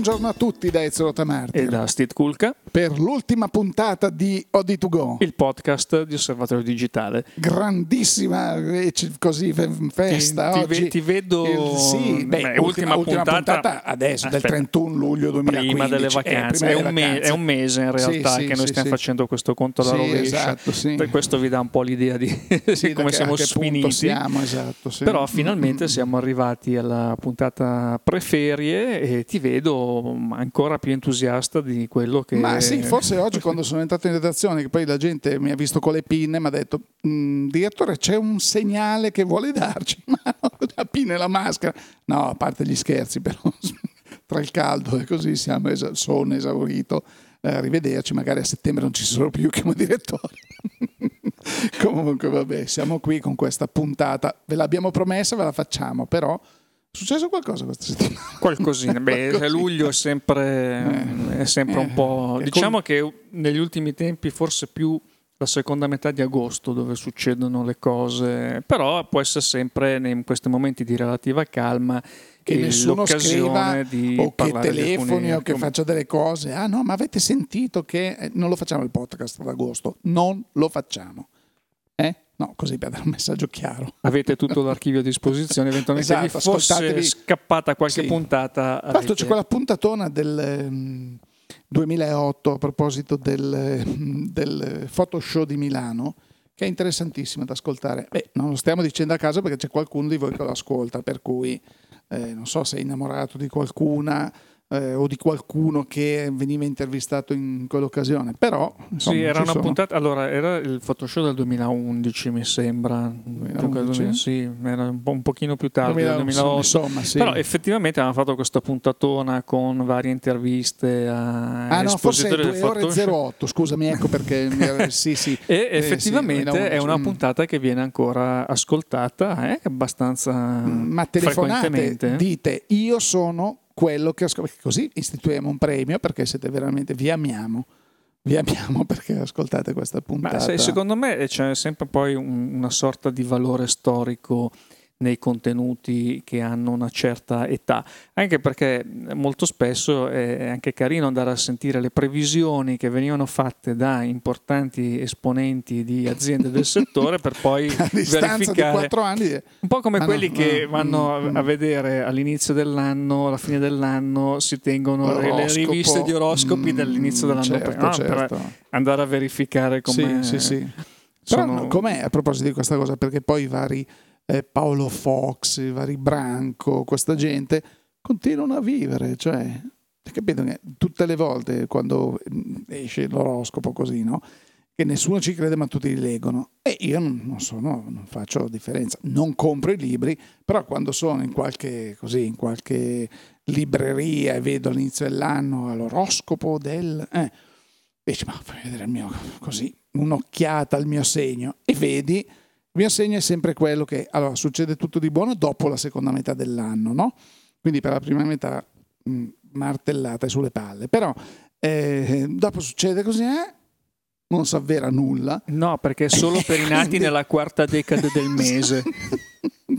Buongiorno a tutti da Ezio Tamarti. E da Steve Kulka. Per l'ultima puntata di OD2Go. Il podcast di Osservatorio Digitale. Grandissima eh, così festa ti, oggi. Ti, vedo... Il, sì, beh, beh, ultima, ultima puntata, puntata, adesso, aspetta, del 31 luglio 2015. Prima delle vacanze. Eh, prima è, un vacanze. è, un mese in realtà sì, che sì, noi stiamo facendo questo conto alla rovescia. Esatto, per questo vi dà un po' l'idea di come siamo sfiniti. Siamo, esatto, Però finalmente siamo arrivati alla puntata preferie e ti vedo ancora più entusiasta di quello che... Ma sì, forse oggi quando sono entrato in redazione, che poi la gente mi ha visto con le pinne, mi ha detto, mm, direttore c'è un segnale che vuole darci, ma la pinna e la maschera. No, a parte gli scherzi però, tra il caldo e così siamo es- sono esaurito. Eh, arrivederci, magari a settembre non ci sono più come direttore. Comunque vabbè, siamo qui con questa puntata, ve l'abbiamo promessa, ve la facciamo, però è successo qualcosa questa settimana? Qualcosina. Beh, Qualcosina. luglio è sempre, eh, è sempre eh, un po'. Diciamo con... che negli ultimi tempi, forse più la seconda metà di agosto, dove succedono le cose, però può essere sempre in questi momenti di relativa calma. Che nessuno scriva di o che telefoni o che faccia delle cose. Ah no, ma avete sentito che eh, non lo facciamo il podcast ad agosto? Non lo facciamo. Eh? No, così per dare un messaggio chiaro. Avete tutto l'archivio a disposizione, eventualmente esatto, vi fosse scappata qualche sì. puntata. Tra l'altro c'è quella puntatona del um, 2008 a proposito del, del Photoshow di Milano che è interessantissima da ascoltare. Beh, non lo stiamo dicendo a caso perché c'è qualcuno di voi che lo ascolta, per cui eh, non so se è innamorato di qualcuna eh, o di qualcuno che veniva intervistato in quell'occasione. Però insomma, sì, era una sono. puntata. Allora, era il Photoshop del 2011, mi sembra. 2011? Sì, era un, po', un pochino più tardi, 2000, 2008. Insomma, sì. Però effettivamente avevano fatto questa puntatona con varie interviste a Ah, no, forse è 2 ore 08, scusami, ecco perché. sì, sì. E effettivamente eh, sì, è una mm. puntata che viene ancora ascoltata eh, abbastanza. Ma telefonate, dite io sono quello che ascolta. Così istituiamo un premio perché siete veramente, vi amiamo. Vi amiamo perché ascoltate questa puntata. Ma secondo me c'è sempre poi un, una sorta di valore storico nei contenuti che hanno una certa età, anche perché molto spesso è anche carino andare a sentire le previsioni che venivano fatte da importanti esponenti di aziende del settore per poi verificare anni, un po' come quelli no, che no, vanno no, a vedere all'inizio dell'anno, alla fine dell'anno si tengono le riviste di oroscopi mm, dall'inizio dell'anno certo, prima, certo. per andare a verificare come sì, sì, sì. Sono... com'è a proposito di questa cosa? Perché poi i vari eh, Paolo Fox, vari Branco, questa gente continuano a vivere, cioè, capito che tutte le volte quando mm, esce l'oroscopo così, no? Che nessuno ci crede ma tutti li leggono. E io non, sono, non faccio differenza, non compro i libri, però quando sono in qualche, così, in qualche libreria e vedo all'inizio dell'anno l'oroscopo del... Eh, dici, ma fai vedere il mio, così, un'occhiata al mio segno e vedi mio segno è sempre quello che allora, succede tutto di buono dopo la seconda metà dell'anno, no? Quindi per la prima metà mh, martellate sulle palle. Però eh, dopo succede così, eh? Non si avvera nulla. No, perché è solo per i nati nella quarta decade del mese.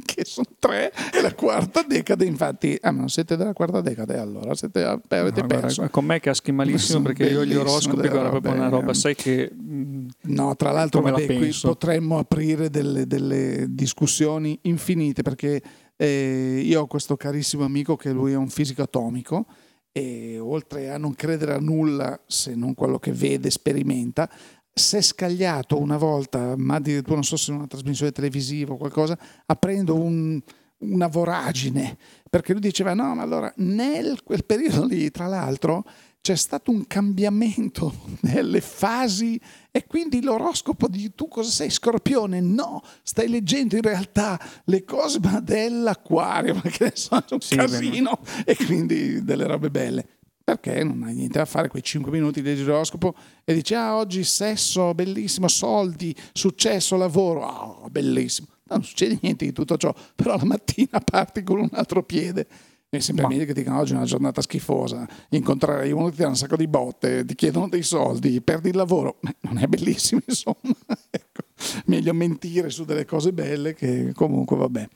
che sono tre e la quarta decade infatti ah ma non siete della quarta decade allora siete, avete no, perso guarda, con me caschi malissimo perché io gli oroscopi guarda proprio una roba sai che mm, no tra l'altro vabbè, qui potremmo aprire delle, delle discussioni infinite perché eh, io ho questo carissimo amico che lui è un fisico atomico e oltre a non credere a nulla se non quello che vede, sperimenta, si è scagliato una volta, ma addirittura non so se in una trasmissione televisiva o qualcosa, aprendo un, una voragine, perché lui diceva no, ma allora nel quel periodo lì, tra l'altro, c'è stato un cambiamento nelle fasi e quindi l'oroscopo di tu cosa sei scorpione? No, stai leggendo in realtà le cose dell'acquario, perché sono un sì, casino bene. e quindi delle robe belle perché non hai niente da fare quei 5 minuti di giroscopo e dici ah oggi sesso bellissimo, soldi, successo, lavoro, oh, bellissimo. Non succede niente di tutto ciò, però la mattina parti con un altro piede. E sempre meglio che dicono oggi è una giornata schifosa, incontrerai uno che ti dà un sacco di botte, ti chiedono dei soldi, perdi il lavoro. Beh, non è bellissimo, insomma. ecco. Meglio mentire su delle cose belle che comunque vabbè.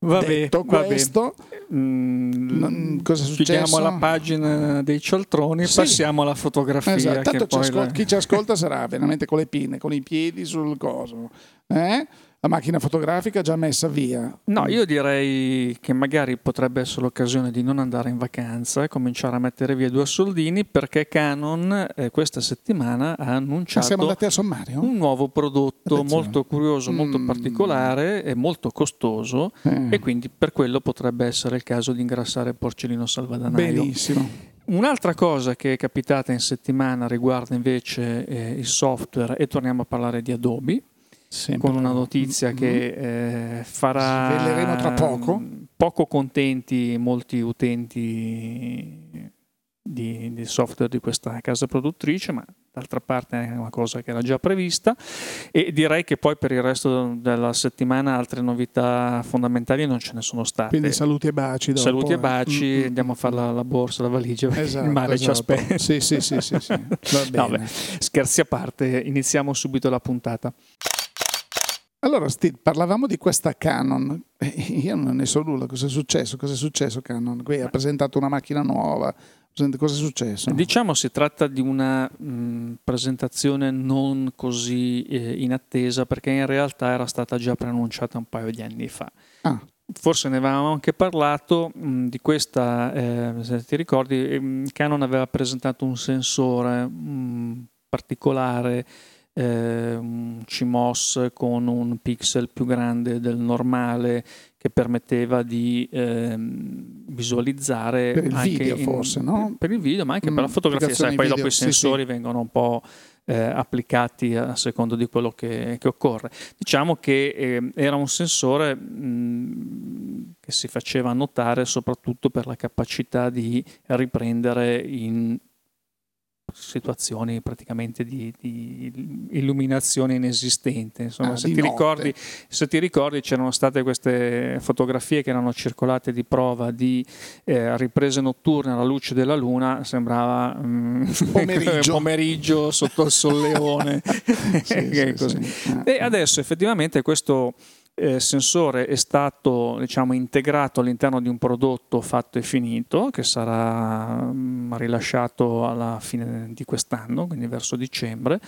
Vabbè, Detto questo, mm, cosa è successo? Chiudiamo la pagina dei cialtroni e sì. passiamo alla fotografia. Esatto. Tanto ci la... chi ci ascolta sarà veramente con le pinne, con i piedi sul coso. Eh? La macchina fotografica già messa via. No, io direi che magari potrebbe essere l'occasione di non andare in vacanza e cominciare a mettere via due soldini perché Canon eh, questa settimana ha annunciato un nuovo prodotto Attenzione. molto curioso, molto mm. particolare e molto costoso eh. e quindi per quello potrebbe essere il caso di ingrassare Porcellino Salvadanaio. Benissimo. Un'altra cosa che è capitata in settimana riguarda invece eh, il software e torniamo a parlare di Adobe. Sempre. con una notizia mm-hmm. che eh, farà Sveleremo tra poco. poco contenti molti utenti di, di, software di questa casa produttrice, ma d'altra parte è una cosa che era già prevista e direi che poi per il resto della settimana altre novità fondamentali non ce ne sono state. Quindi saluti e baci. Dopo, saluti e baci, eh. andiamo a fare la, la, borsa, la valigia, esatto, il mare esatto. ci aspetta. Sì, sì, sì, sì, sì. No, beh, scherzi a parte, iniziamo subito la puntata. Allora, Steve, parlavamo di questa Canon. Eh, io non ne so nulla. Cosa è successo? Cosa è successo, Canon? Qui ha presentato una macchina nuova. Cosa è successo? Diciamo si tratta di una mh, presentazione non così eh, inattesa perché in realtà era stata già preannunciata un paio di anni fa. Ah. Forse ne avevamo anche parlato mh, di questa, eh, se ti ricordi, mh, Canon aveva presentato un sensore particolare un CMOS con un pixel più grande del normale che permetteva di eh, visualizzare per il video in, forse no? per il video ma anche mm, per la fotografia sai, poi video, dopo i sensori sì, sì. vengono un po' eh, applicati a secondo di quello che, che occorre diciamo che eh, era un sensore mh, mm, che si faceva notare soprattutto per la capacità di riprendere in situazioni praticamente di, di, illuminazione inesistente. Insomma, ah, se, ti ricordi, se, ti ricordi, c'erano state queste fotografie che erano circolate di prova di eh, riprese notturne alla luce della luna, sembrava mm, pomeriggio. pomeriggio. sotto il solleone. sì, sì, sì. E adesso effettivamente questo eh, sensore è stato diciamo, integrato all'interno di un prodotto fatto e finito che sarà mh, mm, rilasciato alla fine di quest'anno, quindi verso dicembre,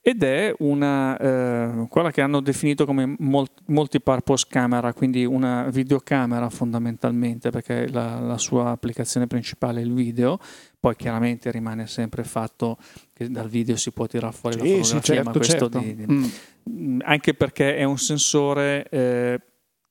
ed è una, eh, quella che hanno definito come multi-purpose camera, quindi una videocamera fondamentalmente, perché la, la sua applicazione principale è il video, poi chiaramente rimane sempre il fatto che dal video si può tirare fuori sì, la fotografia, sì, certo, ma questo certo. di, di, mm. mm. anche perché è un sensore eh,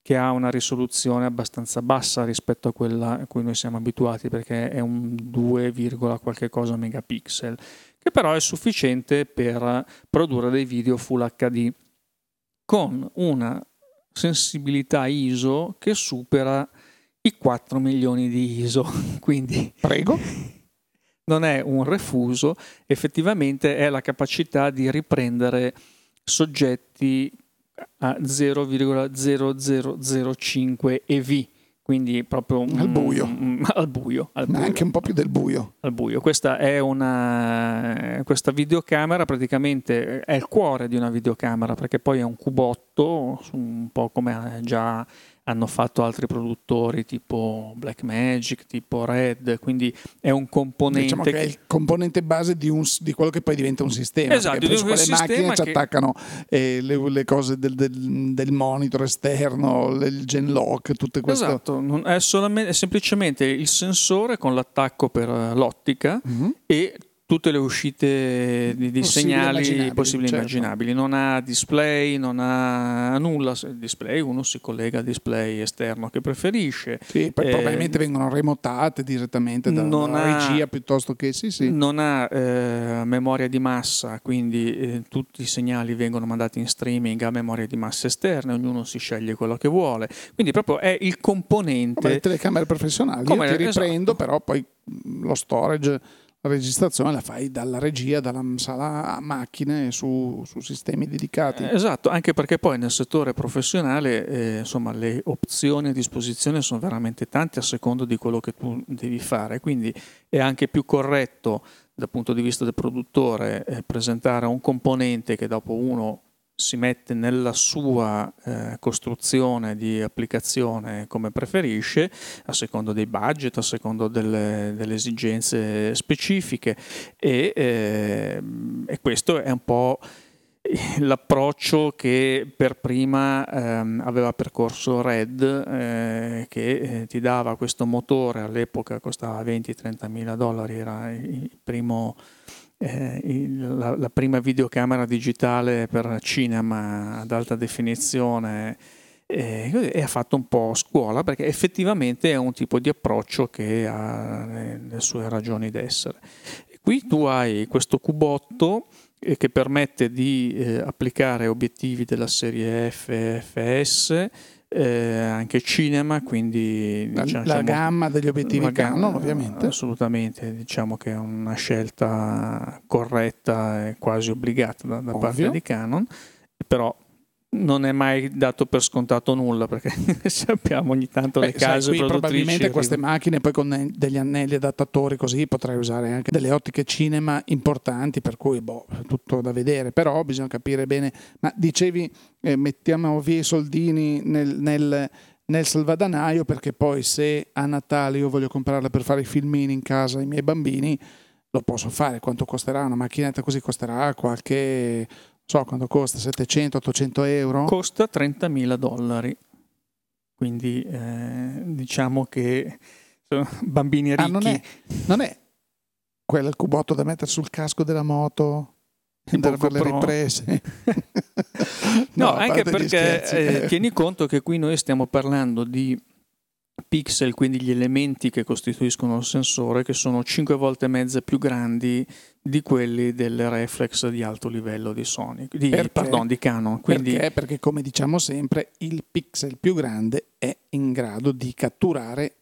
che ha una risoluzione abbastanza bassa rispetto a quella a cui noi siamo abituati, perché è un 2, qualche cosa megapixel, che però è sufficiente per produrre dei video Full HD con una sensibilità ISO che supera i 4 milioni di ISO. Quindi Prego non è un refuso, effettivamente è la capacità di riprendere soggetti a 0,0005 EV, quindi proprio al buio. Mm, al buio, al buio. anche un po' più del buio. Al buio. Questa è una questa videocamera praticamente è il cuore di una videocamera perché poi è un cubotto, un po' come già hanno fatto altri produttori tipo Blackmagic, tipo Red, quindi è un componente... Diciamo che, che è il componente base di, un, di, quello che poi diventa un sistema. Esatto, di quelle macchine ci attaccano eh, le, le, cose del, del, del, monitor esterno, il gen lock, tutte queste... Esatto, è, è, semplicemente il sensore con l'attacco per l'ottica mm-hmm. e tutte le uscite di, di segnali immaginabili, possibili e certo. immaginabili. Non ha display, non ha nulla. Display uno si collega al display esterno che preferisce. Sì, poi eh, probabilmente vengono remotate direttamente da, dalla ha, regia piuttosto che sì, sì. Non ha eh, memoria di massa, quindi eh, tutti i segnali vengono mandati in streaming a memoria di massa esterna, ognuno si sceglie quello che vuole. Quindi proprio è il componente. Come le telecamere professionali, Come, io ti riprendo, esatto. però poi lo storage registrazione la fai dalla regia, dalla sala a macchine su, su sistemi dedicati. Eh, esatto, anche perché poi nel settore professionale eh, insomma, le opzioni a disposizione sono veramente tante a seconda di quello che tu devi fare, quindi è anche più corretto dal punto di vista del produttore eh, presentare un componente che dopo uno si mette nella sua eh, costruzione di applicazione come preferisce, a secondo dei budget, a secondo delle, delle esigenze specifiche e, eh, e, questo è un po' l'approccio che per prima ehm, aveva percorso Red, eh, che eh, ti dava questo motore, all'epoca costava 20-30 mila dollari, era il primo eh, il, la, la, prima videocamera digitale per cinema ad alta definizione eh, e ha fatto un po' scuola perché effettivamente è un tipo di approccio che ha le, le sue ragioni d'essere. Qui tu hai questo cubotto eh, che permette di eh, applicare obiettivi della serie F FS eh, anche cinema, quindi la, diciamo, la gamma degli obiettivi Canon ovviamente. Assolutamente, diciamo che è una scelta corretta e quasi obbligata da, da parte di Canon, però non è mai dato per scontato nulla perché sappiamo ogni tanto Beh, le case sai, probabilmente queste macchine poi con degli anelli adattatori così potrai usare anche delle ottiche cinema importanti per cui boh, tutto da vedere. Però bisogna capire bene ma dicevi eh, mettiamo via i soldini nel, nel, nel salvadanaio perché poi se a Natale io voglio comprarla per fare i filmini in casa ai miei bambini lo posso fare. Quanto costerà una macchinetta così? Costerà qualche so quando costa 700-800 euro. Costa 30.000 dollari, quindi eh, diciamo che sono bambini ricchi. Ah, non, è, non è quello il cubotto da mettere sul casco della moto? andare per le riprese. no, no anche perché eh, tieni conto che qui noi stiamo parlando di pixel, quindi gli elementi che costituiscono il sensore, che sono 5 volte e mezza più grandi di quelli del reflex di alto livello di Sony, di, perché? pardon, di Canon. Quindi, perché? Perché come diciamo sempre, il pixel più grande è in grado di catturare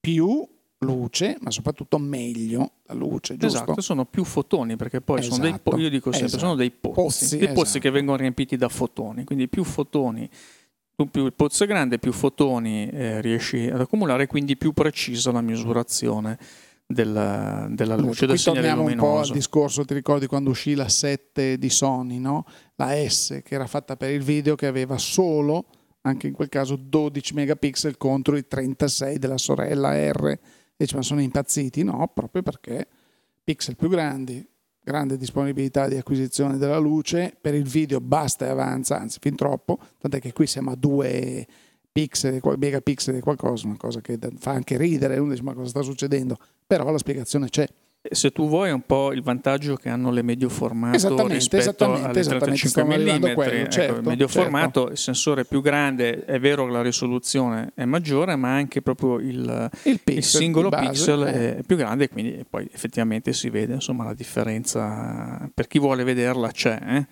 più luce, ma soprattutto meglio la luce, giusto? Esatto, sono più fotoni, perché poi esatto, sono dei, po- io dico sempre, esatto. sono dei pozzi, pozzi dei pozzi esatto. che vengono riempiti da fotoni, quindi più fotoni più il pozzo è grande, più fotoni eh, riesci ad accumulare, quindi più precisa la misurazione della, della luce, del segnale luminoso. un po' al discorso, ti ricordi quando uscì la 7 di Sony, no? la S, che era fatta per il video, che aveva solo, anche in quel caso, 12 megapixel contro i 36 della sorella R. Dice, ma sono impazziti? No, proprio perché pixel più grandi, grande disponibilità di acquisizione della luce, per il video basta e avanza, anzi fin troppo, tant'è che qui siamo a 2 pixel, megapixel e qualcosa, una cosa che fa anche ridere, uno dice ma cosa sta succedendo, però la spiegazione c'è. Se tu vuoi un po' il vantaggio che hanno le medio formato esattamente, rispetto esattamente, alle esattamente, 35 mm, quello, certo, il medio certo. formato, il sensore è più grande, è vero che la risoluzione è maggiore, ma anche proprio il, il, pixel, il singolo base, pixel eh. è più grande, quindi poi effettivamente si vede insomma, la differenza. Per chi vuole vederla c'è. Eh?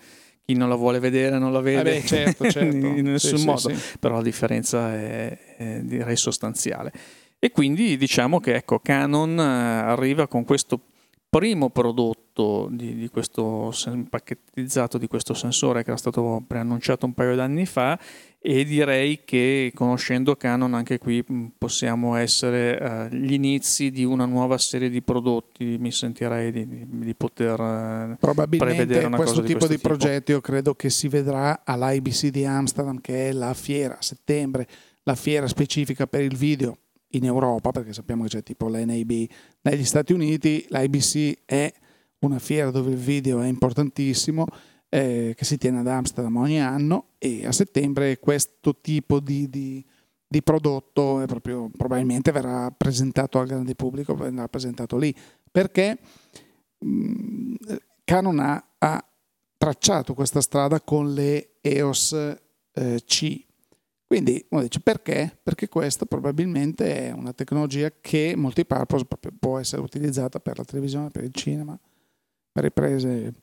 chi non la vuole vedere non la vede eh beh, certo, certo. in nessun sì, modo, sì, sì. però la differenza è, è, direi sostanziale. E quindi diciamo che ecco, Canon eh, arriva con questo primo prodotto di, di questo pacchettizzato di questo sensore che era stato preannunciato un paio d'anni fa e direi che conoscendo Canon anche qui possiamo essere uh, gli inizi di una nuova serie di prodotti. Mi sentirei di, di, di poter uh, probabilmente una questo tipo di, questo di progetto io credo che si vedrà all'IBC di Amsterdam che è la fiera a settembre la fiera specifica per il video in Europa, perché sappiamo che c'è tipo l'NAB negli Stati Uniti, l'IBC è una fiera dove il video è importantissimo, eh, che si tiene ad Amsterdam ogni anno e a settembre questo tipo di, di, di prodotto proprio, probabilmente verrà presentato al grande pubblico, verrà presentato lì, perché mh, mm, Canon ha, ha, tracciato questa strada con le EOS eh, C quindi uno dice perché? Perché questa probabilmente è una tecnologia che multipurpose può essere utilizzata per la televisione, per il cinema, per riprese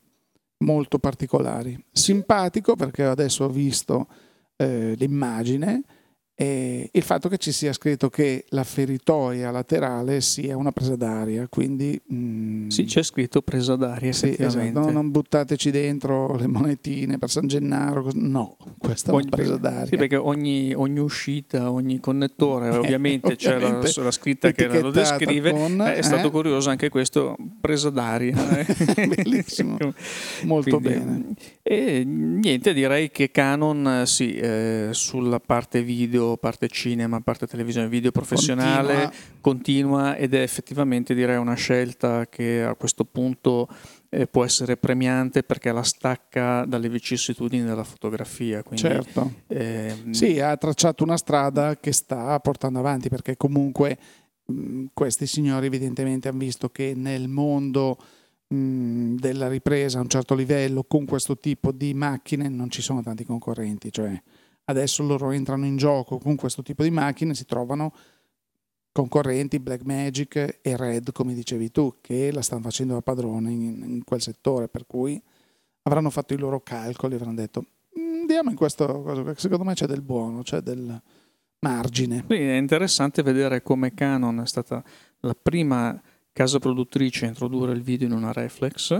molto particolari. Simpatico perché adesso ho visto eh, l'immagine e il fatto che ci sia scritto che la feritoia laterale sia una presa d'aria, quindi... Mm, sì, c'è scritto presa d'aria, sì, esatto, no, non buttateci dentro le monetine per San Gennaro, no, questa ogni, è una presa d'aria. Sì, perché ogni, ogni uscita, ogni connettore, eh, ovviamente, c'è la, la, scritta che lo descrive, con, eh, è stato eh? curioso anche questo, presa d'aria. Bellissimo, molto quindi, bene. E niente, direi che Canon, sì, eh, sulla parte video parte cinema, parte televisione, video professionale, continua. continua ed è effettivamente direi una scelta che a questo punto eh, può essere premiante perché la stacca dalle vicissitudini della fotografia. Quindi, certo. Ehm... Sì, ha tracciato una strada che sta portando avanti perché comunque mh, questi signori evidentemente hanno visto che nel mondo della ripresa a un certo livello con questo tipo di macchine non ci sono tanti concorrenti, cioè adesso loro entrano in gioco con questo tipo di macchine, si trovano concorrenti Blackmagic e Red, come dicevi tu, che la stanno facendo da padrone in, in quel settore, per cui avranno fatto i loro calcoli, avranno detto mm, andiamo in questo, secondo me c'è del buono, c'è del margine. Sì, è interessante vedere come Canon è stata la prima casa produttrice a introdurre il video in una reflex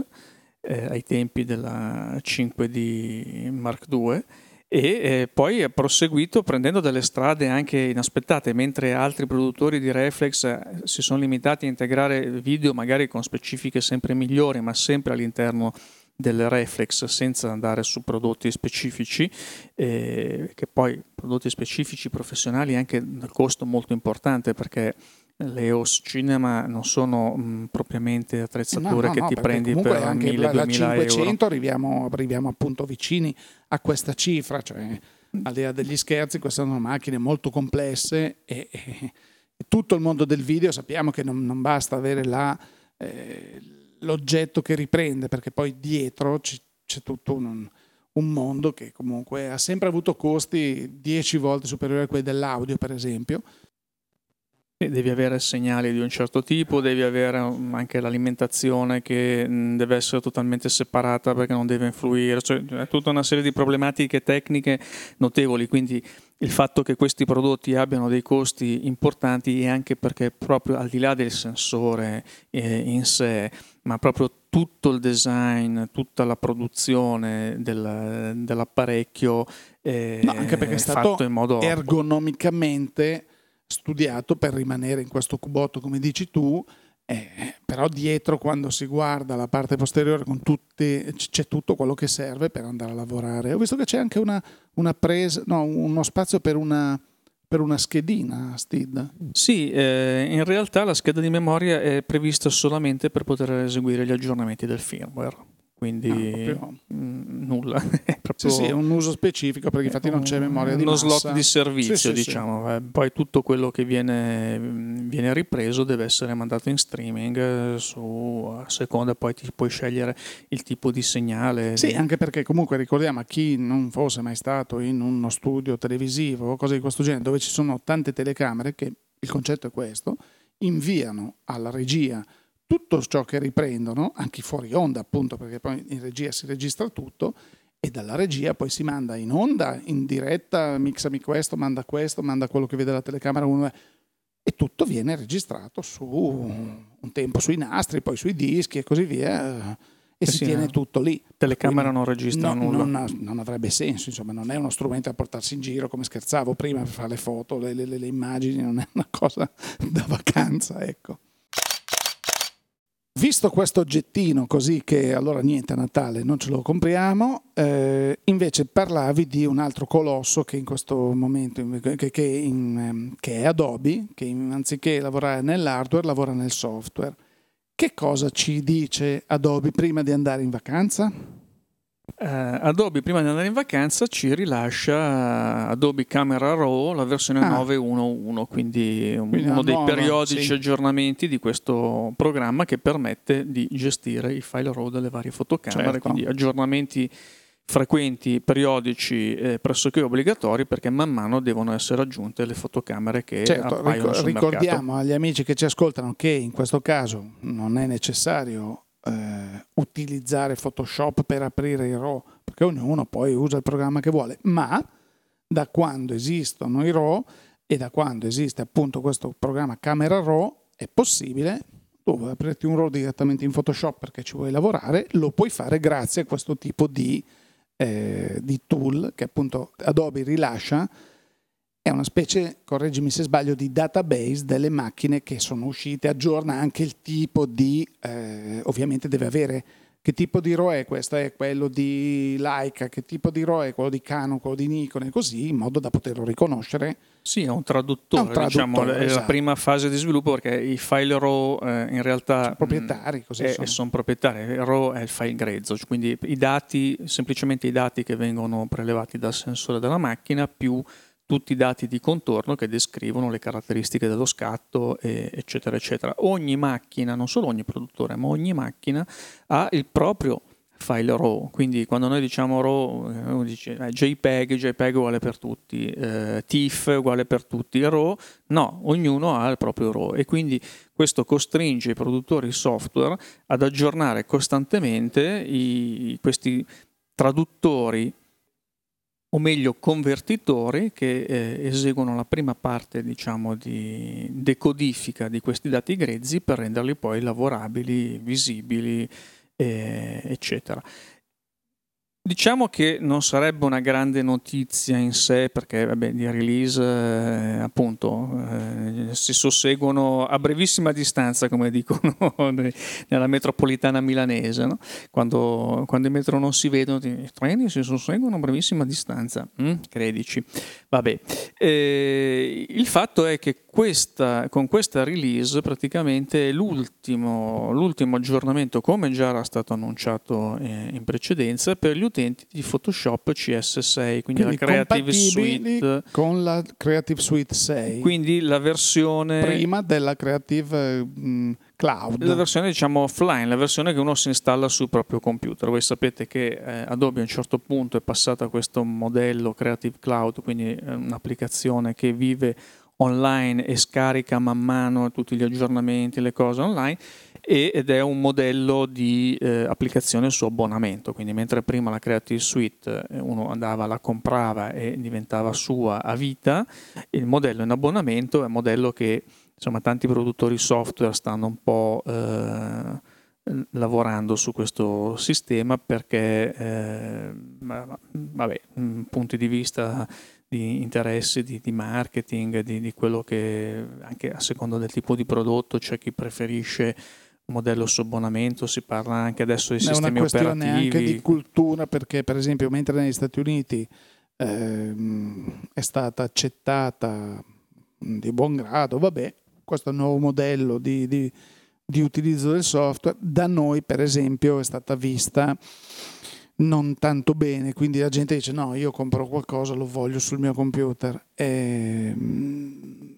eh, ai tempi della 5D Mark II e eh, poi ha proseguito prendendo delle strade anche inaspettate, mentre altri produttori di reflex eh, si sono limitati a integrare video magari con specifiche sempre migliori, ma sempre all'interno del reflex senza andare su prodotti specifici, eh, che poi prodotti specifici professionali anche del costo molto importante perché le EOS Cinema non sono mh, propriamente attrezzature no, no, che no, ti prendi per anche 1000 la, 500 arriviamo, arriviamo, appunto vicini a questa cifra, cioè al di là degli scherzi, queste sono macchine molto complesse e, e, e tutto il mondo del video sappiamo che non, non basta avere la, eh, l'oggetto che riprende, perché poi dietro c- c'è tutto un, un mondo che comunque ha sempre avuto costi 10 volte superiori a quelli dell'audio, per esempio Devi avere segnali di un certo tipo, devi avere um, anche l'alimentazione che mm, deve essere totalmente separata perché non deve influire, cioè è tutta una serie di problematiche tecniche notevoli, quindi il fatto che questi prodotti abbiano dei costi importanti è anche perché proprio al di là del sensore eh, in sé, ma proprio tutto il design, tutta la produzione del, dell'apparecchio eh, no, anche perché è stato fatto in modo ergonomicamente studiato per rimanere in questo cubotto come dici tu, eh, però dietro quando si guarda la parte posteriore tutte, c'è tutto quello che serve per andare a lavorare. Ho visto che c'è anche una, una presa, no, uno spazio per una, per una schedina STID. Sì, eh, in realtà la scheda di memoria è prevista solamente per poter eseguire gli aggiornamenti del firmware quindi no, mh, mm, nulla. è proprio sì, sì, un uso specifico perché infatti non c'è memoria di uno massa. slot di servizio, sì, diciamo. Eh, poi tutto quello che viene, viene, ripreso deve essere mandato in streaming eh, su, a seconda poi ti puoi scegliere il tipo di segnale. Sì, anche perché comunque ricordiamo a chi non fosse mai stato in uno studio televisivo o cose di questo genere dove ci sono tante telecamere che il concetto è questo, inviano alla regia tutto ciò che riprendono, anche fuori onda appunto, perché poi in regia si registra tutto, e dalla regia poi si manda in onda, in diretta, mixami questo, manda questo, manda quello che vede la telecamera, uno, e tutto viene registrato su un tempo sui nastri, poi sui dischi e così via. E eh si sì, tiene no. tutto lì. Telecamera non registra no, nulla. Non, non, avrebbe senso, insomma, non è uno strumento da portarsi in giro come scherzavo prima per fare le foto, le, le, le immagini, non è una cosa da vacanza, ecco. Visto questo oggettino così che allora niente a Natale non ce lo compriamo, eh, invece parlavi di un altro colosso che in questo momento che, che, in, ehm, che è Adobe, che anziché lavorare nell'hardware lavora nel software. Che cosa ci dice Adobe prima di andare in vacanza? Uh, Adobe prima di andare in vacanza ci rilascia Adobe Camera Raw la versione ah. 9.1.1 quindi, quindi uno dei nuova, periodici sì. aggiornamenti di questo programma che permette di gestire i file RAW delle varie fotocamere certo. quindi aggiornamenti frequenti, periodici, eh, pressoché obbligatori perché man mano devono essere aggiunte le fotocamere che certo, ricordiamo mercato. agli amici che ci ascoltano che in questo caso non è necessario eh, utilizzare Photoshop per aprire i RAW, perché ognuno poi usa il programma che vuole, ma da quando esistono i RAW e da quando esiste appunto questo programma Camera Raw è possibile tu vuoi aprirti un RAW direttamente in Photoshop perché ci vuoi lavorare, lo puoi fare grazie a questo tipo di, eh, di tool che appunto Adobe rilascia è una specie, correggimi se sbaglio, di database delle macchine che sono uscite, aggiorna anche il tipo di, eh, ovviamente deve avere che tipo di RAW è questo, è quello di Leica, che tipo di RAW è quello di Canon, quello di Nikon e così, in modo da poterlo riconoscere. Sì, è un traduttore, è un traduttore diciamo, esatto. è la prima fase di sviluppo perché i file RAW eh, in realtà sono proprietari, così è, sono. sono proprietari, il RAW è il file grezzo, quindi i dati, semplicemente i dati che vengono prelevati dal sensore della macchina più tutti i dati di contorno che descrivono le caratteristiche dello scatto, eccetera, eccetera. Ogni macchina, non solo ogni produttore, ma ogni macchina ha il proprio file RAW, quindi quando noi diciamo RAW, eh, dice eh, JPEG, JPEG uguale per tutti, eh, TIFF uguale per tutti, RAW, no, ognuno ha il proprio RAW e quindi questo costringe i produttori software ad aggiornare costantemente i, questi traduttori o meglio convertitori che eh, eseguono la prima parte diciamo, di decodifica di questi dati grezzi per renderli poi lavorabili, visibili, eh, eccetera. Diciamo che non sarebbe una grande notizia in sé perché vabbè, di release eh, appunto eh, si susseguono a brevissima distanza come dicono nella metropolitana milanese no? quando, quando, i metro non si vedono i treni si susseguono a brevissima distanza mm? credici vabbè eh, il fatto è che questa, con questa release praticamente l'ultimo, l'ultimo aggiornamento come già era stato annunciato eh, in precedenza per gli utenti di Photoshop CS6 quindi, quindi la Creative Suite. con la Creative Suite 6 quindi la versione prima della Creative mh, mm, Cloud. La versione diciamo offline la versione che uno si installa sul proprio computer. Voi sapete che eh, Adobe a un certo punto è passato a questo modello Creative Cloud quindi eh, un'applicazione che vive online e scarica man mano tutti gli aggiornamenti, le cose online ed è un modello di eh, applicazione su abbonamento, quindi mentre prima la Creative Suite eh, uno andava, la comprava e diventava sua a vita, il modello in abbonamento è un modello che insomma tanti produttori software stanno un po' eh, lavorando su questo sistema perché eh, vabbè, punti di vista di interessi, di, di marketing, di, di, quello che anche a seconda del tipo di prodotto c'è chi preferisce modello su abbonamento, si parla anche adesso di sistemi operativi. È una questione anche di cultura perché per esempio mentre negli Stati Uniti ehm, è stata accettata di buon grado, vabbè, questo nuovo modello di, di, di utilizzo del software, da noi per esempio è stata vista non tanto bene, quindi la gente dice no, io compro qualcosa, lo voglio sul mio computer. E, mm,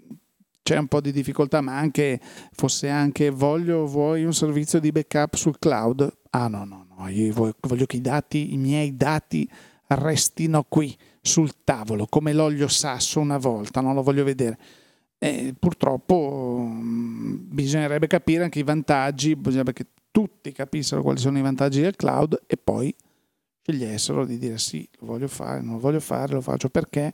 c'è un po' di difficoltà, ma anche fosse anche voglio, vuoi un servizio di backup sul cloud? Ah no, no, no, io voglio che i dati, i miei dati restino qui sul tavolo, come l'olio sasso una volta, non lo voglio vedere. E purtroppo mm, bisognerebbe capire anche i vantaggi, bisognerebbe che tutti capissero quali sono i vantaggi del cloud e poi scegliessero di dire sì, lo voglio fare, non lo voglio fare, lo faccio perché?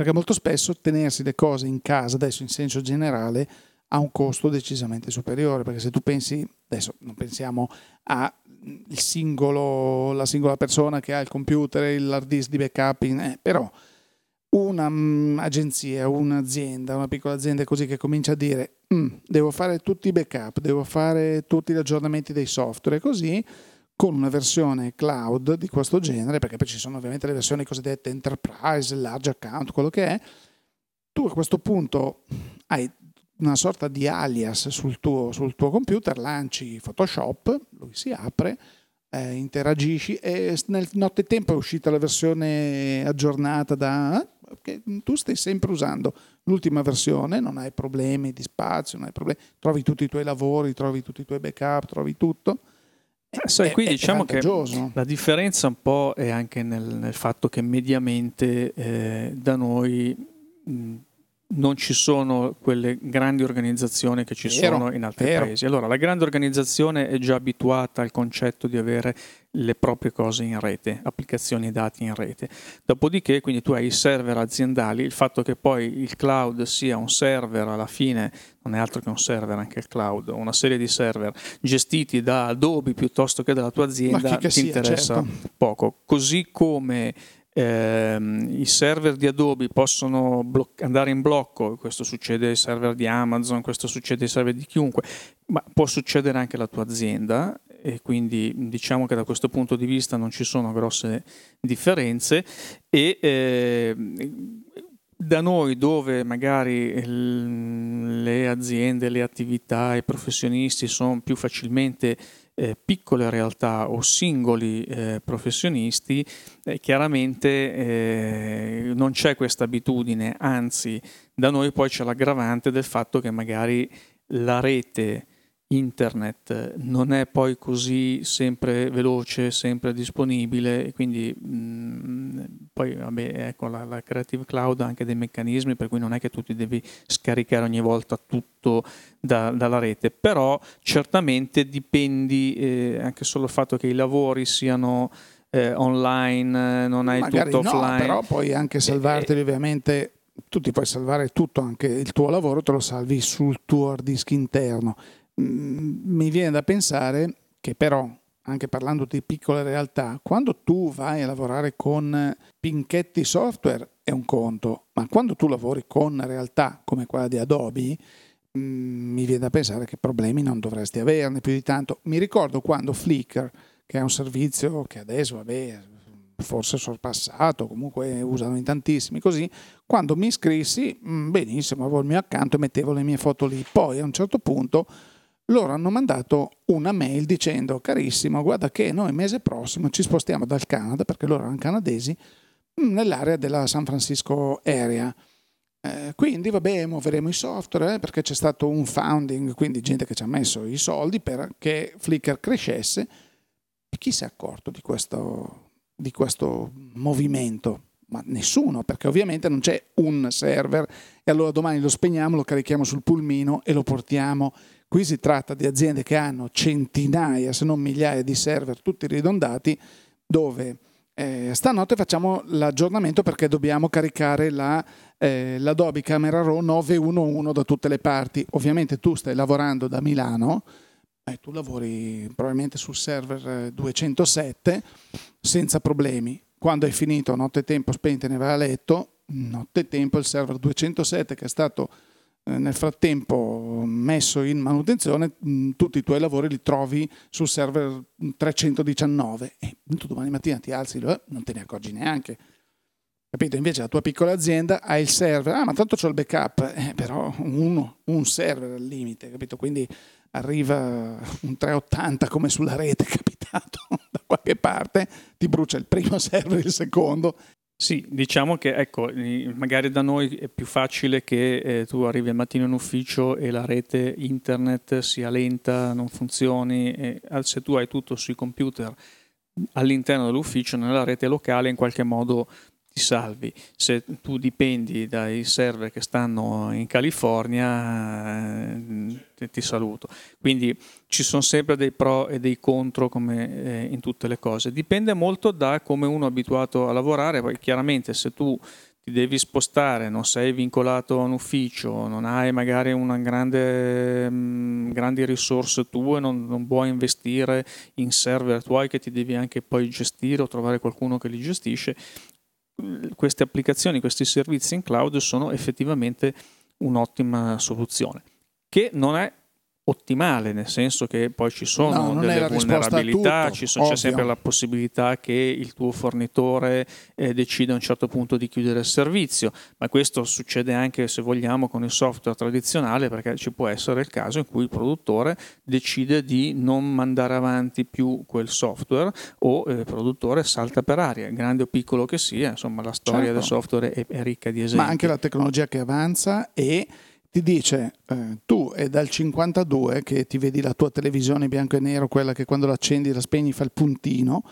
Perché molto spesso tenersi le cose in casa, adesso in senso generale, ha un costo decisamente superiore, perché se tu pensi, adesso non pensiamo alla singola persona che ha il computer, l'hard disk di backup, eh, però un'agenzia, um, un'azienda, una piccola azienda così che comincia a dire mm, devo fare tutti i backup, devo fare tutti gli aggiornamenti dei software così, con una versione cloud di questo genere, perché poi ci sono ovviamente le versioni cosiddette enterprise, large account, quello che è, tu a questo punto hai una sorta di alias sul tuo, sul tuo computer, lanci Photoshop, lui si apre, eh, interagisci e nel nottetempo è uscita la versione aggiornata da... che tu stai sempre usando. L'ultima versione, non hai problemi di spazio, non hai problemi, trovi tutti i tuoi lavori, trovi tutti i tuoi backup, trovi tutto eh, sai, qui è, diciamo è che la differenza un po' è anche nel, nel fatto che mediamente eh, da noi mh, non ci sono quelle grandi organizzazioni che ci vero, sono in altri vero. paesi. Allora, la grande organizzazione è già abituata al concetto di avere le proprie cose in rete, applicazioni e dati in rete. Dopodiché, quindi tu hai i server aziendali, il fatto che poi il cloud sia un server alla fine non è altro che un server anche il cloud, una serie di server gestiti da Adobe piuttosto che dalla tua azienda ti sia, interessa certo. poco. Così come i server di Adobe possono bloc- andare in blocco, questo succede ai server di Amazon, questo succede ai server di chiunque, ma può succedere anche alla tua azienda e quindi diciamo che da questo punto di vista non ci sono grosse differenze e eh, da noi dove magari le aziende, le attività, i professionisti sono più facilmente eh, piccole realtà o singoli eh, professionisti, eh, chiaramente eh, non c'è questa abitudine, anzi da noi poi c'è l'aggravante del fatto che magari la rete internet non è poi così sempre veloce, sempre disponibile e quindi mh, mm, poi vabbè, ecco la, la, Creative Cloud ha anche dei meccanismi per cui non è che tu ti devi scaricare ogni volta tutto da, dalla rete, però certamente dipendi eh, anche solo il fatto che i lavori siano eh, online, non hai Magari tutto no, offline. però puoi anche salvarteli eh, ovviamente tu ti puoi salvare tutto, anche il tuo lavoro te lo salvi sul tuo hard disk interno mi viene da pensare che però, anche parlando di piccole realtà, quando tu vai a lavorare con pinchetti software è un conto, ma quando tu lavori con realtà come quella di Adobe, mm, mi viene da pensare che problemi non dovresti averne più di tanto. Mi ricordo quando Flickr, che è un servizio che adesso, vabbè, forse sorpassato, comunque usano in tantissimi così, quando mi iscrissi, mm, benissimo, avevo il mio accanto e mettevo le mie foto lì. Poi a un certo punto loro hanno mandato una mail dicendo carissimo guarda che noi mese prossimo ci spostiamo dal Canada perché loro erano canadesi mm, nell'area della San Francisco area eh, quindi vabbè muoveremo i software eh, perché c'è stato un founding quindi gente che ci ha messo i soldi perché Flickr crescesse. E chi si è accorto di questo, di questo movimento? ma nessuno, perché ovviamente non c'è un server. E allora domani lo spegniamo, lo carichiamo sul pulmino e lo portiamo Qui si tratta di aziende che hanno centinaia, se non migliaia di server tutti ridondati dove eh, stanotte facciamo l'aggiornamento perché dobbiamo caricare la, eh, l'Adobe Camera Raw 911 da tutte le parti. Ovviamente tu stai lavorando da Milano, eh, tu lavori probabilmente sul server 207 eh, senza problemi. Quando hai finito notte tempo spente ne vai a letto, notte tempo il server 207 che è stato eh, nel frattempo messo in manutenzione mm, tutti i tuoi lavori li trovi sul server 319 e tu domani mattina ti alzi e non te ne accorgi neanche capito? invece la tua piccola azienda ha il server ah ma tanto c'ho il backup eh, però uno, un server al limite capito? quindi arriva un 380 come sulla rete capitato da qualche parte ti brucia il primo server il secondo sì, diciamo che ecco, magari da noi è più facile che eh, tu arrivi al mattino in ufficio e la rete internet sia lenta, non funzioni, e, se tu hai tutto sui computer all'interno dell'ufficio, nella rete locale, in qualche modo ti salvi. Se tu dipendi dai server che stanno in California, eh, ti saluto. Quindi ci sono sempre dei pro e dei contro come eh, in tutte le cose. Dipende molto da come uno è abituato a lavorare, poi chiaramente se tu ti devi spostare, non sei vincolato a un ufficio, non hai magari una grande, mm, grandi risorse tue, non, non vuoi investire in server tuoi che ti devi anche poi gestire o trovare qualcuno che li gestisce, queste applicazioni, questi servizi in cloud sono effettivamente un'ottima soluzione, che non è ottimale, nel senso che poi ci sono no, delle vulnerabilità, sono, c'è sempre la possibilità che il tuo fornitore eh, decida a un certo punto di chiudere il servizio, ma questo succede anche se vogliamo con il software tradizionale perché ci può essere il caso in cui il produttore decide di non mandare avanti più quel software o eh, il produttore salta per aria, grande o piccolo che sia, insomma la storia certo. del software è, è ricca di esempi. Ma anche la tecnologia che avanza e ti dice eh, tu è dal 52 che ti vedi la tua televisione bianco e nero, quella che quando la accendi la spegni fa il puntino,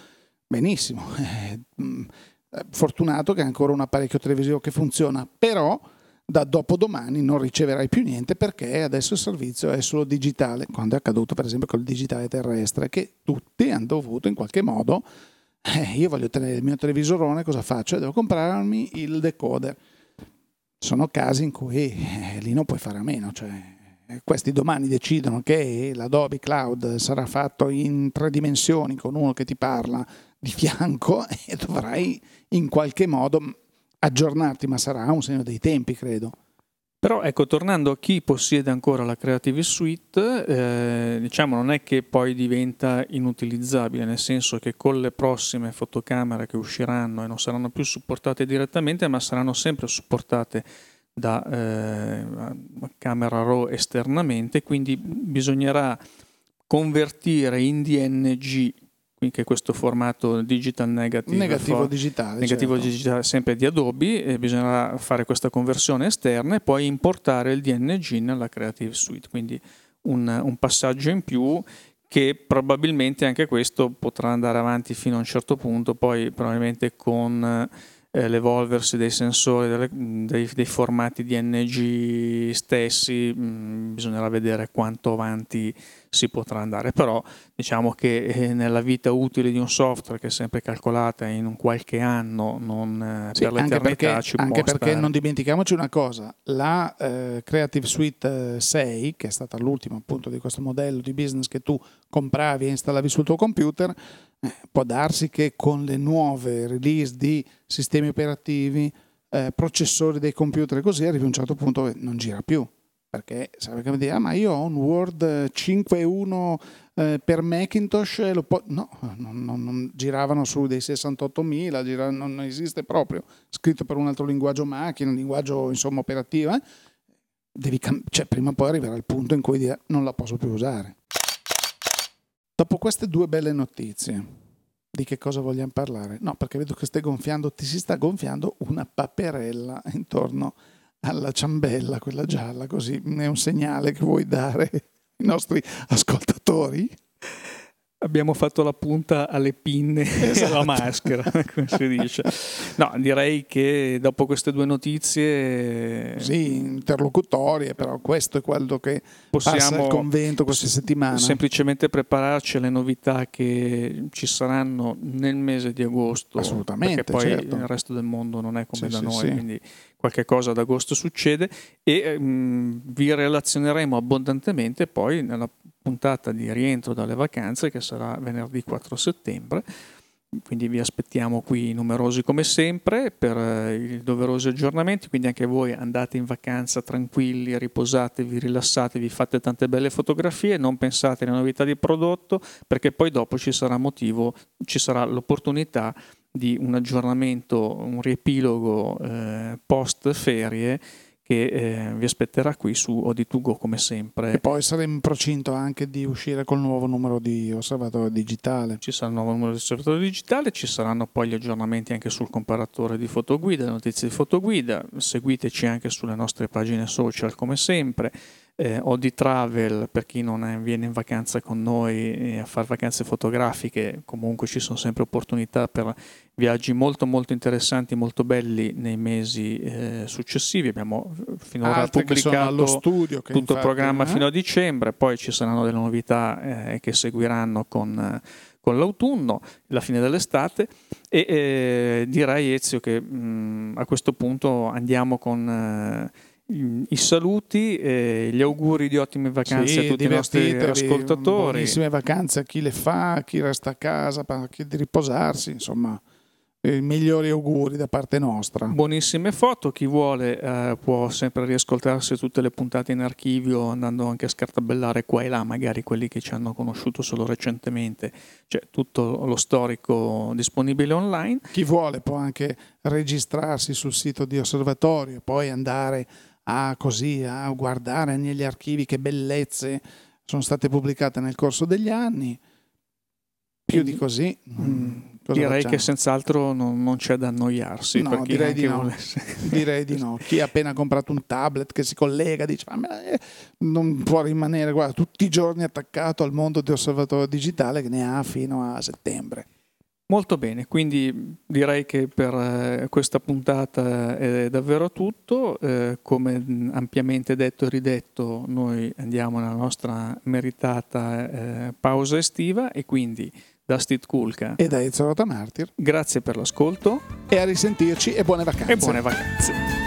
benissimo, eh, fortunato che ha ancora un apparecchio televisivo che funziona, però da dopodomani non riceverai più niente perché adesso il servizio è solo digitale, quando è accaduto per esempio col digitale terrestre, che tutti hanno dovuto in qualche modo, eh, io voglio tenere il mio televisorone, cosa faccio? Devo comprarmi il decoder. Sono casi in cui eh, lì non puoi fare a meno, cioè eh, questi domani decidono che l'Adobe Cloud sarà fatto in tre dimensioni con uno che ti parla di fianco e dovrai in qualche modo aggiornarti, ma sarà un segno dei tempi, credo. Però ecco, tornando a chi possiede ancora la Creative Suite, eh, diciamo non è che poi diventa inutilizzabile, nel senso che con le prossime fotocamere che usciranno e non saranno più supportate direttamente, ma saranno sempre supportate da eh, camera RAW esternamente, quindi bisognerà convertire in DNG che è questo formato digital negative negativo for, digitale, negativo certo. digitale sempre di Adobe e bisognerà fare questa conversione esterna e poi importare il DNG nella Creative Suite quindi un, un passaggio in più che probabilmente anche questo potrà andare avanti fino a un certo punto poi probabilmente con eh, l'evolversi dei sensori, delle, dei, dei, formati DNG stessi, mh, bisognerà vedere quanto avanti si potrà andare, però diciamo che eh, nella vita utile di un software che è sempre calcolata in un qualche anno, non eh, sì, per l'eternità, perché, ci anche perché stare. non dimentichiamoci una cosa, la eh, Creative Suite 6, che è stata l'ultima appunto di questo modello di business che tu compravi e installavi sul tuo computer, eh, può darsi che con le nuove release di sistemi operativi, eh, processori dei computer e così arrivi a un certo punto che non gira più. Perché sapete come dire, ah, ma io ho un Word 5.1 eh, per Macintosh, lo po-. no, non, non, non, giravano su dei 68.000, gira- non esiste proprio, scritto per un altro linguaggio macchina, un linguaggio insomma operativo. Eh? Devi cam- cioè, prima o poi arriverà il punto in cui dire non la posso più usare. Dopo queste due belle notizie, di che cosa vogliamo parlare? No, perché vedo che stai gonfiando, ti si sta gonfiando una paperella intorno alla ciambella, quella gialla, così è un segnale che vuoi dare ai nostri ascoltatori? Abbiamo fatto la punta alle pinne esatto. alla maschera, come si dice. No, direi che dopo queste due notizie... Sì, interlocutorie, però questo è quello che possiamo il convento questa settimana. Semplicemente prepararci alle novità che ci saranno nel mese di agosto. Assolutamente, Perché poi certo. il resto del mondo non è come sì, da sì, noi, sì. quindi qualche cosa ad agosto succede e um, vi relazioneremo abbondantemente poi nella puntata di rientro dalle vacanze che sarà venerdì 4 settembre. Quindi vi aspettiamo qui numerosi come sempre per eh, i doverosi aggiornamenti, quindi anche voi andate in vacanza tranquilli, riposatevi, rilassatevi, fate tante belle fotografie, non pensate alle novità di prodotto perché poi dopo ci sarà motivo, ci sarà l'opportunità di un aggiornamento, un riepilogo eh, post ferie che eh, vi aspetterà qui su Odi2Go come sempre. E poi saremo in procinto anche di uscire col nuovo numero di osservatorio digitale. Ci sarà il nuovo numero di osservatorio digitale, ci saranno poi gli aggiornamenti anche sul comparatore di fotoguida, notizie di fotoguida, seguiteci anche sulle nostre pagine social come sempre eh, o di travel per chi non è, viene in vacanza con noi a fare vacanze fotografiche, comunque ci sono sempre opportunità per viaggi molto molto interessanti, molto belli nei mesi eh, successivi. Abbiamo finora Altri pubblicato studio, tutto infatti, il programma eh? fino a dicembre, poi ci saranno delle novità eh, che seguiranno con con l'autunno, la fine dell'estate e eh, direi Ezio che mh, a questo punto andiamo con eh, i saluti e gli auguri di ottime vacanze sì, a tutti i nostri ascoltatori. Buonissime vacanze a chi le fa, a chi resta a casa, a chi di riposarsi, insomma. I migliori auguri da parte nostra. Buonissime foto, chi vuole eh, può sempre riascoltarsi tutte le puntate in archivio andando anche a scartabellare qua e là, magari quelli che ci hanno conosciuto solo recentemente, c'è tutto lo storico disponibile online. Chi vuole può anche registrarsi sul sito di osservatorio, poi andare a così a guardare negli archivi che bellezze sono state pubblicate nel corso degli anni. Più di così. Mm, direi facciamo? che senz'altro non, non, c'è da annoiarsi. No, direi di no. direi di no. Chi ha appena comprato un tablet che si collega dice ma eh, non può rimanere guarda, tutti i giorni attaccato al mondo di osservatorio digitale che ne ha fino a settembre. Molto bene, quindi direi che per eh, questa puntata è davvero tutto. Eh, come ampiamente detto e ridetto, noi andiamo nella nostra meritata eh, pausa estiva e quindi da Steve Kulka e da Ezio Martir. Grazie per l'ascolto e a risentirci e buone vacanze. E buone vacanze.